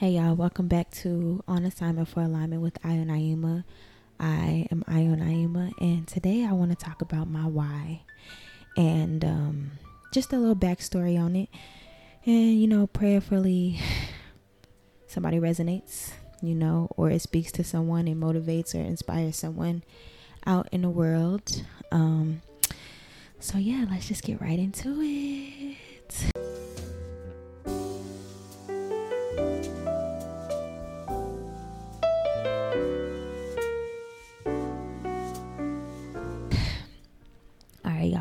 Hey y'all, welcome back to On Assignment for Alignment with Ayo Naima. I am Ayo Naima, and today I want to talk about my why and um, just a little backstory on it. And you know, prayerfully, somebody resonates, you know, or it speaks to someone, it motivates or inspires someone out in the world. Um, so, yeah, let's just get right into it.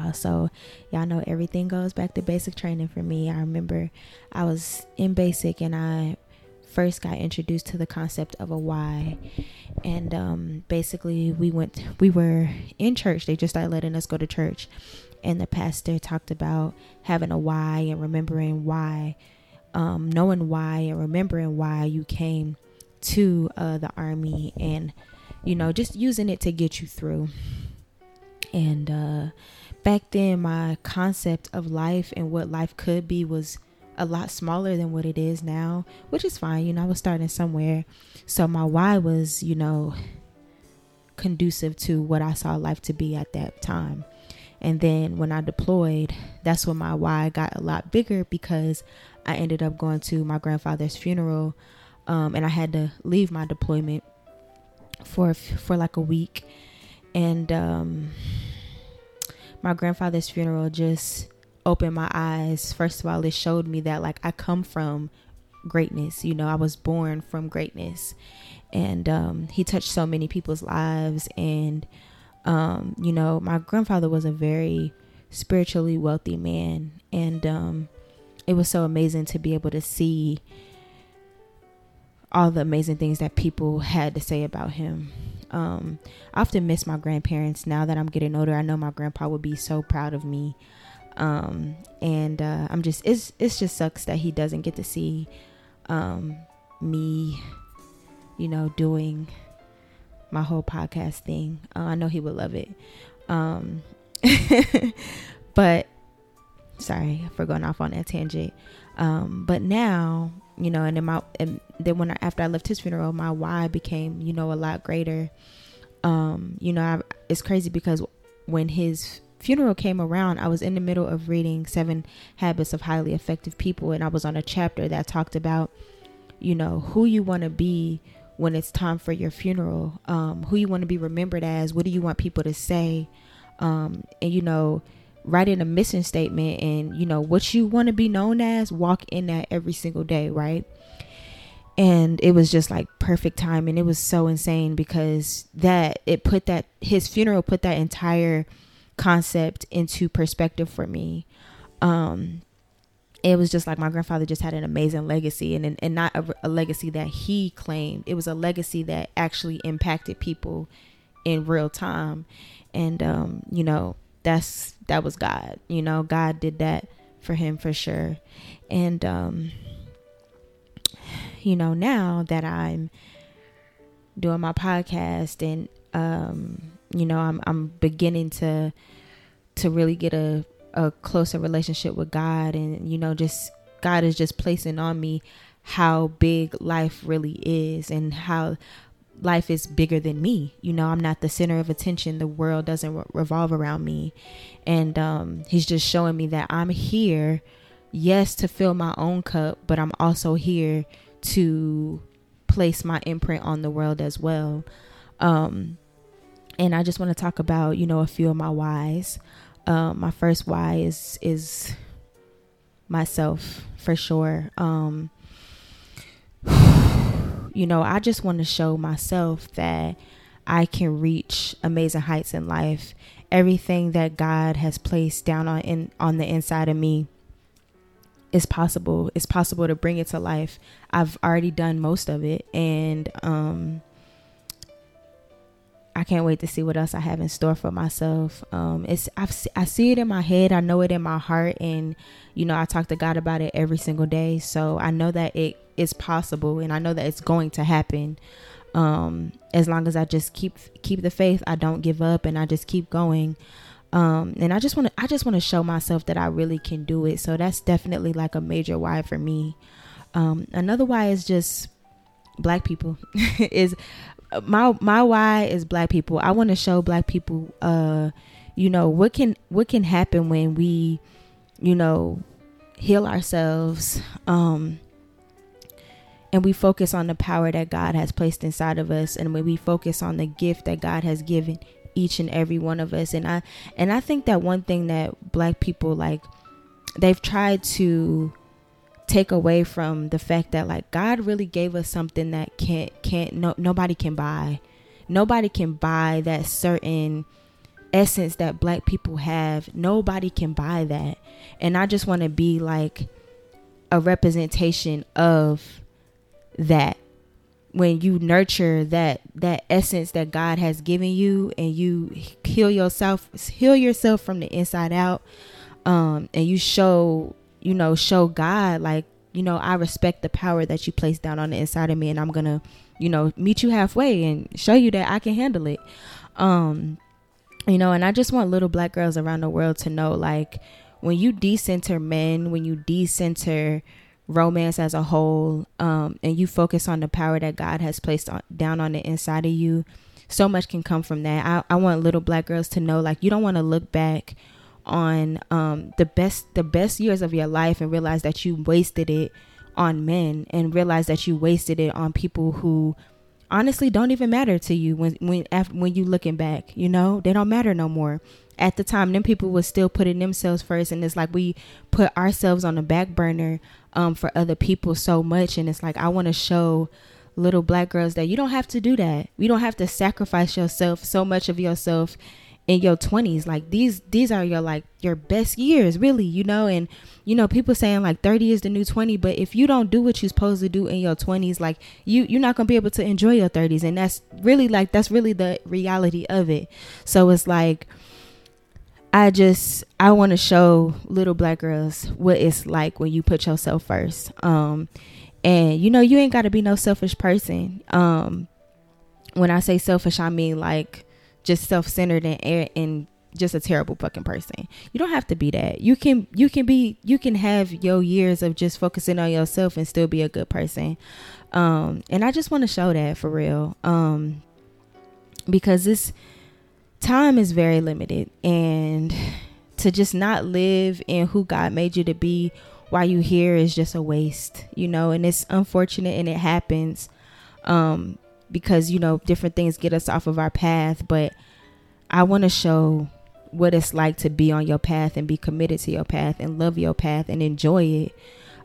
Y'all. So, y'all know everything goes back to basic training for me. I remember I was in basic and I first got introduced to the concept of a why. And um, basically, we went, we were in church. They just started letting us go to church. And the pastor talked about having a why and remembering why, um, knowing why and remembering why you came to uh, the army and, you know, just using it to get you through. And uh, back then my concept of life and what life could be was a lot smaller than what it is now, which is fine. You know, I was starting somewhere. So my why was, you know, conducive to what I saw life to be at that time. And then when I deployed, that's when my why got a lot bigger because I ended up going to my grandfather's funeral um, and I had to leave my deployment for for like a week. And um, my grandfather's funeral just opened my eyes. First of all, it showed me that like I come from greatness. You know, I was born from greatness. And um, he touched so many people's lives. And, um, you know, my grandfather was a very spiritually wealthy man. And um, it was so amazing to be able to see all the amazing things that people had to say about him. Um, I often miss my grandparents now that I'm getting older. I know my grandpa would be so proud of me. Um, and uh, I'm just it's it's just sucks that he doesn't get to see um, me, you know, doing my whole podcast thing. Uh, I know he would love it. Um, but sorry for going off on that tangent. Um, but now, you know, and then my and then when I, after I left his funeral, my why became, you know, a lot greater. Um, you know, I, it's crazy because when his funeral came around, I was in the middle of reading Seven Habits of Highly Effective People, and I was on a chapter that talked about, you know, who you want to be when it's time for your funeral, um, who you want to be remembered as, what do you want people to say, um, and you know, writing a mission statement and you know what you want to be known as, walk in that every single day, right? and it was just like perfect time and it was so insane because that it put that his funeral put that entire concept into perspective for me. Um it was just like my grandfather just had an amazing legacy and and not a, a legacy that he claimed. It was a legacy that actually impacted people in real time. And um you know that's that was god you know god did that for him for sure. And um you know, now that I'm doing my podcast and um, you know, I'm I'm beginning to to really get a a closer relationship with God and you know, just God is just placing on me how big life really is and how life is bigger than me. You know, I'm not the center of attention. The world doesn't re- revolve around me. And um, he's just showing me that I'm here, yes, to fill my own cup, but I'm also here to place my imprint on the world as well. Um, and I just want to talk about, you know, a few of my whys. Um, my first why is is myself for sure. Um, you know, I just want to show myself that I can reach amazing heights in life. Everything that God has placed down on in on the inside of me is possible. It's possible to bring it to life. I've already done most of it and um i can't wait to see what else i have in store for myself. Um it's I've, i see it in my head i know it in my heart and you know i talk to god about it every single day. So i know that it is possible and i know that it's going to happen um as long as i just keep keep the faith i don't give up and i just keep going um and i just want to i just want to show myself that i really can do it so that's definitely like a major why for me Um, another why is just black people. is my my why is black people. I want to show black people, uh, you know, what can what can happen when we, you know, heal ourselves. Um, and we focus on the power that God has placed inside of us and when we focus on the gift that God has given each and every one of us and I and I think that one thing that black people like they've tried to take away from the fact that like God really gave us something that can't can't no nobody can buy. Nobody can buy that certain essence that black people have. Nobody can buy that. And I just want to be like a representation of that when you nurture that that essence that God has given you and you heal yourself heal yourself from the inside out um and you show you know show God like you know I respect the power that you place down on the inside of me and I'm going to you know meet you halfway and show you that I can handle it. Um you know and I just want little black girls around the world to know like when you decenter men when you decenter romance as a whole um, and you focus on the power that god has placed on, down on the inside of you so much can come from that. I, I want little black girls to know like you don't want to look back on um, the best the best years of your life and realize that you wasted it on men and realize that you wasted it on people who honestly don't even matter to you when when after, when you looking back you know? They don't matter no more. At the time them people was still putting themselves first and it's like we put ourselves on the back burner um, for other people so much. And it's like i want to show little black girls that you don't have to do that. You don't have to sacrifice yourself so much of yourself in your 20s like these these are your like your best years really you know? And you know people saying like 30 is the new 20 but if you don't do what you're supposed to do in your 20s like you you're not gonna be able to enjoy your 30s and that's really like that's really the reality of it. So it's like I just I want to show little black girls what it's like when you put yourself first. Um, and you know you ain't got to be no selfish person. Um, when I say selfish, I mean like just self-centered and and just a terrible fucking person. You don't have to be that. You can you can be you can have your years of just focusing on yourself and still be a good person. Um, and I just want to show that for real. Um, because this time is very limited and to just not live in who God made you to be while you here is just a waste, you know, and it's unfortunate and it happens um because you know different things get us off of our path, but I want to show what it's like to be on your path and be committed to your path and love your path and enjoy it.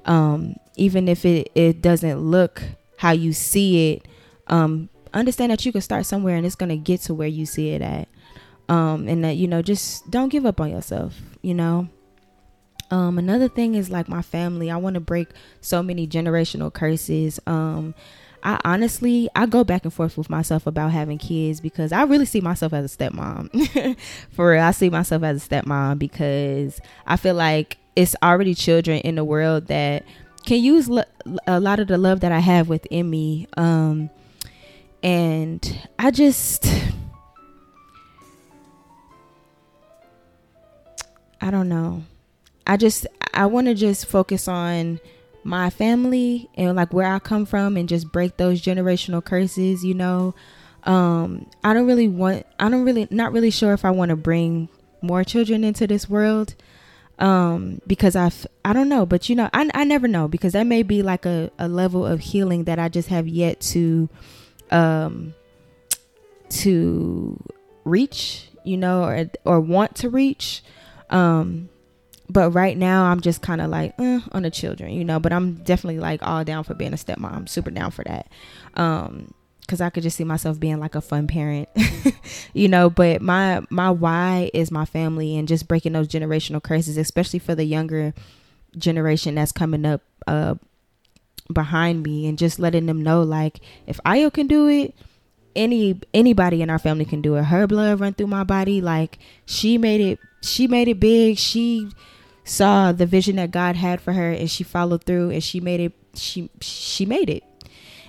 Um even if it it doesn't look how you see it, um understand that you can start somewhere and it's going to get to where you see it at um and that you know just don't give up on yourself you know um another thing is like my family i want to break so many generational curses um I honestly I go back and forth with myself about having kids because I really see myself as a stepmom. For real, I see myself as a stepmom because I feel like it's already children in the world that can use lo- a lot of the love that I have within me. Um, and I just I don't know. I just I want to just focus on my family and like where I come from and just break those generational curses, you know. Um I don't really want I don't really not really sure if I want to bring more children into this world um because i've i don't know but you know I, I never know because that may be like a, a level of healing that i just have yet to um to reach you know or or want to reach um, but right now I'm just kind of like eh, on the children, you know. But I'm definitely like all down for being a stepmom. I'm super down for that. Um, because I could just see myself being like a fun parent, you know. But my my why is my family and just breaking those generational curses, especially for the younger generation that's coming up uh behind me, and just letting them know like if Ayo can do it, any anybody in our family can do it. Her blood run through my body, like she made it she made it big. She saw the vision that God had for her and she followed through and she made it she she made it.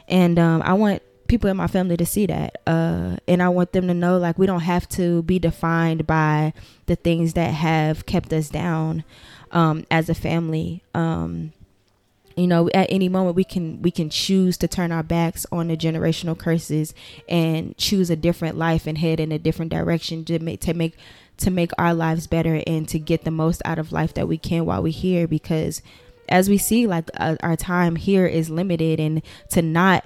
And um, I want people in my family to see that. Uh, and I want them to know like we don't have to be defined by the things that have kept us down um, as a family. Um, you know at any moment we can we can choose to turn our backs on the generational curses and choose a different life and head in a different direction to make to make to make our lives better and to get the most out of life that we can while we're here. Because as we see like uh, our time here is limited and to not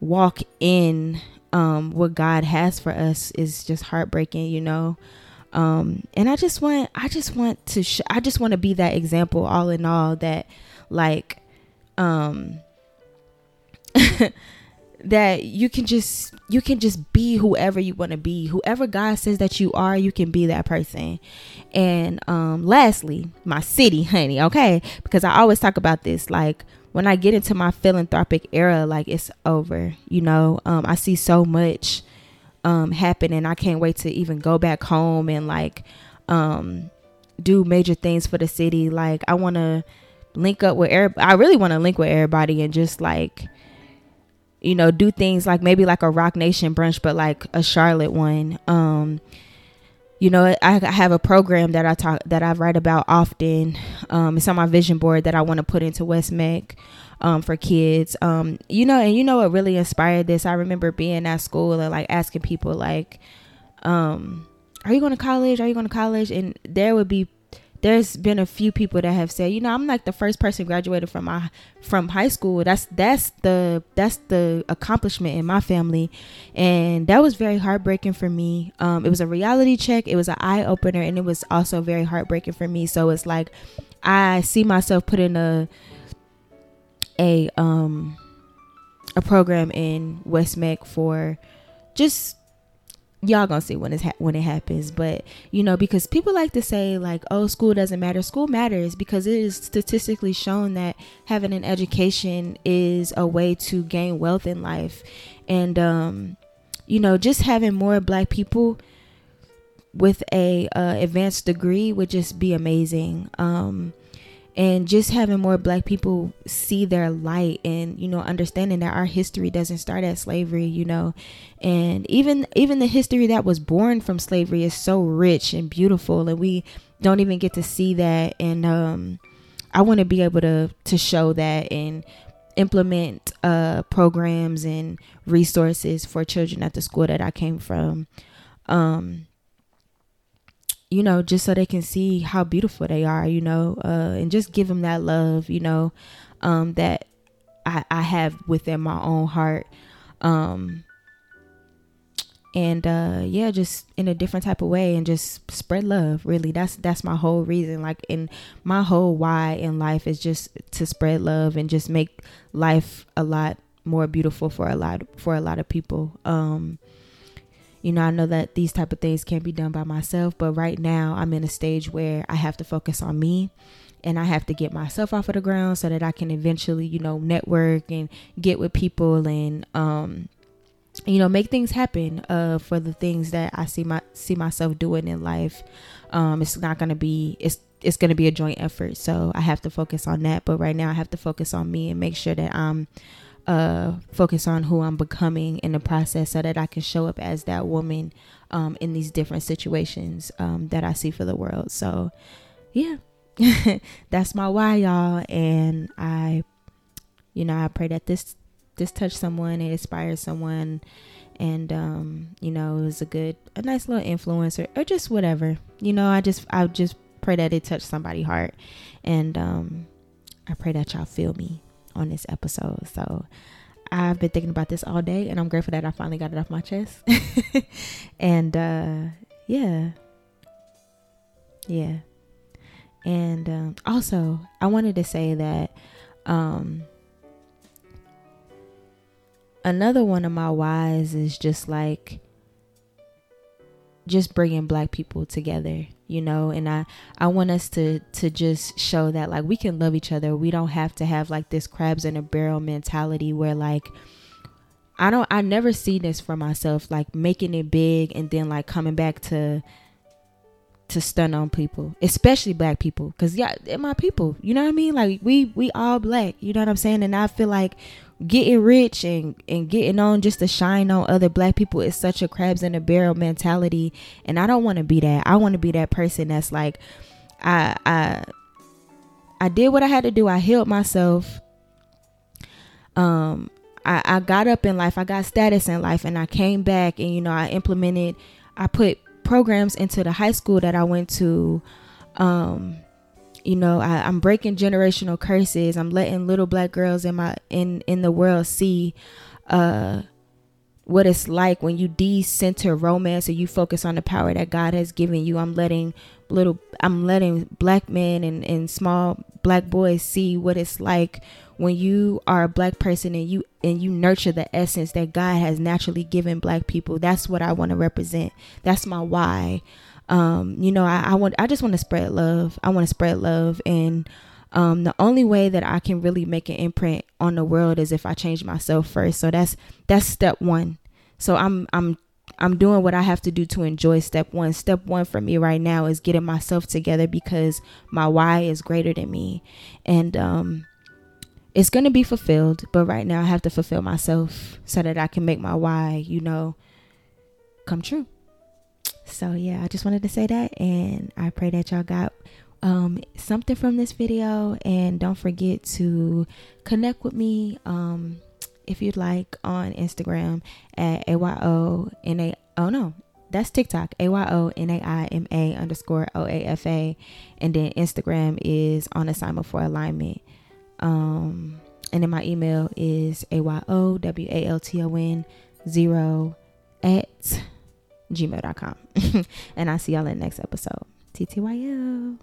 walk in um, what God has for us is just heartbreaking you know? Um, and I just want I just want to sh- I just want to be that example all in all that like um that you can just you can just be whoever you want to be. Whoever god says that you are you can be that person. And um lastly my city honey okay? Because i always talk about this like when i get into my philanthropic era like it's over you know? Um i see so much um happen and i can't wait to even go back home and like um do major things for the city. Like i want to link up with everybody. I really want to link with everybody and just like, you know, do things like maybe like a Roc Nation brunch, but like a Charlotte one. Um, you know, I have a program that I talk that I write about often. Um, it's on my vision board that I want to put into West Meck um, for kids. Um, you know, and you know what really inspired this? I remember being at school and like asking people like, um, "Are you going to college? Are you going to college?" And there would be there's been a few people that have said, you know, I'm like the first person graduated from my from high school. That's that's the that's the accomplishment in my family, and that was very heartbreaking for me. Um, it was a reality check. It was an eye opener, and it was also very heartbreaking for me. So it's like I see myself putting a a um a program in West Meck for just y'all gonna see when it's ha- when it happens but you know because people like to say like oh school doesn't matter. School matters because it is statistically shown that having an education is a way to gain wealth in life. And um you know just having more black people with a uh, advanced degree would just be amazing. Um and just having more black people see their light and you know understanding that our history doesn't start at slavery you know. And even even the history that was born from slavery is so rich and beautiful and we don't even get to see that. And um i want to be able to to show that and implement uh programs and resources for children at the school that i came from. Um you know, just so they can see how beautiful they are, you know, uh, and just give them that love, you know, um, that I, I have within my own heart. Um, and uh yeah just in a different type of way and just spread love really that's that's my whole reason like in my whole why in life is just to spread love and just make life a lot more beautiful for a lot for a lot of people um you know i know that these type of things can't be done by myself but right now i'm in a stage where i have to focus on me and i have to get myself off of the ground so that i can eventually you know network and get with people and um you know make things happen uh for the things that i see my see myself doing in life. Um it's not gonna be it's it's going to be a joint effort. So i have to focus on that but right now i have to focus on me and make sure that i'm uh, focus on who I'm becoming in the process so that I can show up as that woman um, in these different situations um, that I see for the world. So, yeah, that's my why, y'all. And I, you know, I pray that this this touch someone, it inspires someone, and um, you know, it was a good, a nice little influencer, or just whatever. You know, I just, I just pray that it touched somebody's heart, and um, I pray that y'all feel me on this episode. So I've been thinking about this all day and I'm grateful that I finally got it off my chest. and uh yeah. Yeah. And um, also, I wanted to say that um another one of my whys is just like just bringing black people together you know? And i i want us to to just show that like we can love each other. We don't have to have like this crabs in a barrel mentality where like i don't i never see this for myself like making it big and then like coming back to to stun on people especially black people. Because yeah they're my people. You know what i mean? Like we we all black. You know what i'm saying? And i feel like getting rich and and getting on just to shine on other black people is such a crabs in a barrel mentality. And i don't want to be that. I want to be that person that's like i i i did what i had to do. I healed myself. Um I, I got up in life, I got status in life, and I came back and you know I implemented, I put programs into the high school that I went to. Um, you know, I, I'm breaking generational curses. I'm letting little black girls in my in in the world see uh what it's like when you decenter romance and you focus on the power that God has given you. I'm letting little I'm letting black men and, and small black boys see what it's like when you are a black person and you and you nurture the essence that God has naturally given black people. That's what I want to represent. That's my why. Um, you know, I, I want I just want to spread love. I want to spread love and um, the only way that I can really make an imprint on the world is if I change myself first. So that's that's step one. So I'm I'm I'm doing what I have to do to enjoy step one. Step one for me right now is getting myself together because my why is greater than me. And um it's gonna be fulfilled, but right now I have to fulfill myself so that I can make my why, you know, come true. So yeah, I just wanted to say that and I pray that y'all got um, something from this video and don't forget to connect with me um, if you'd like on Instagram at AYONA. Oh no, that's TikTok, A-Y-O-N-A-I-M-A underscore O-A-F-A. And then Instagram is on assignment for alignment. Um, and then my email is A-Y-O-W-A-L-T-O-N zero at gmail.com. and I'll see y'all in the next episode. TTYL.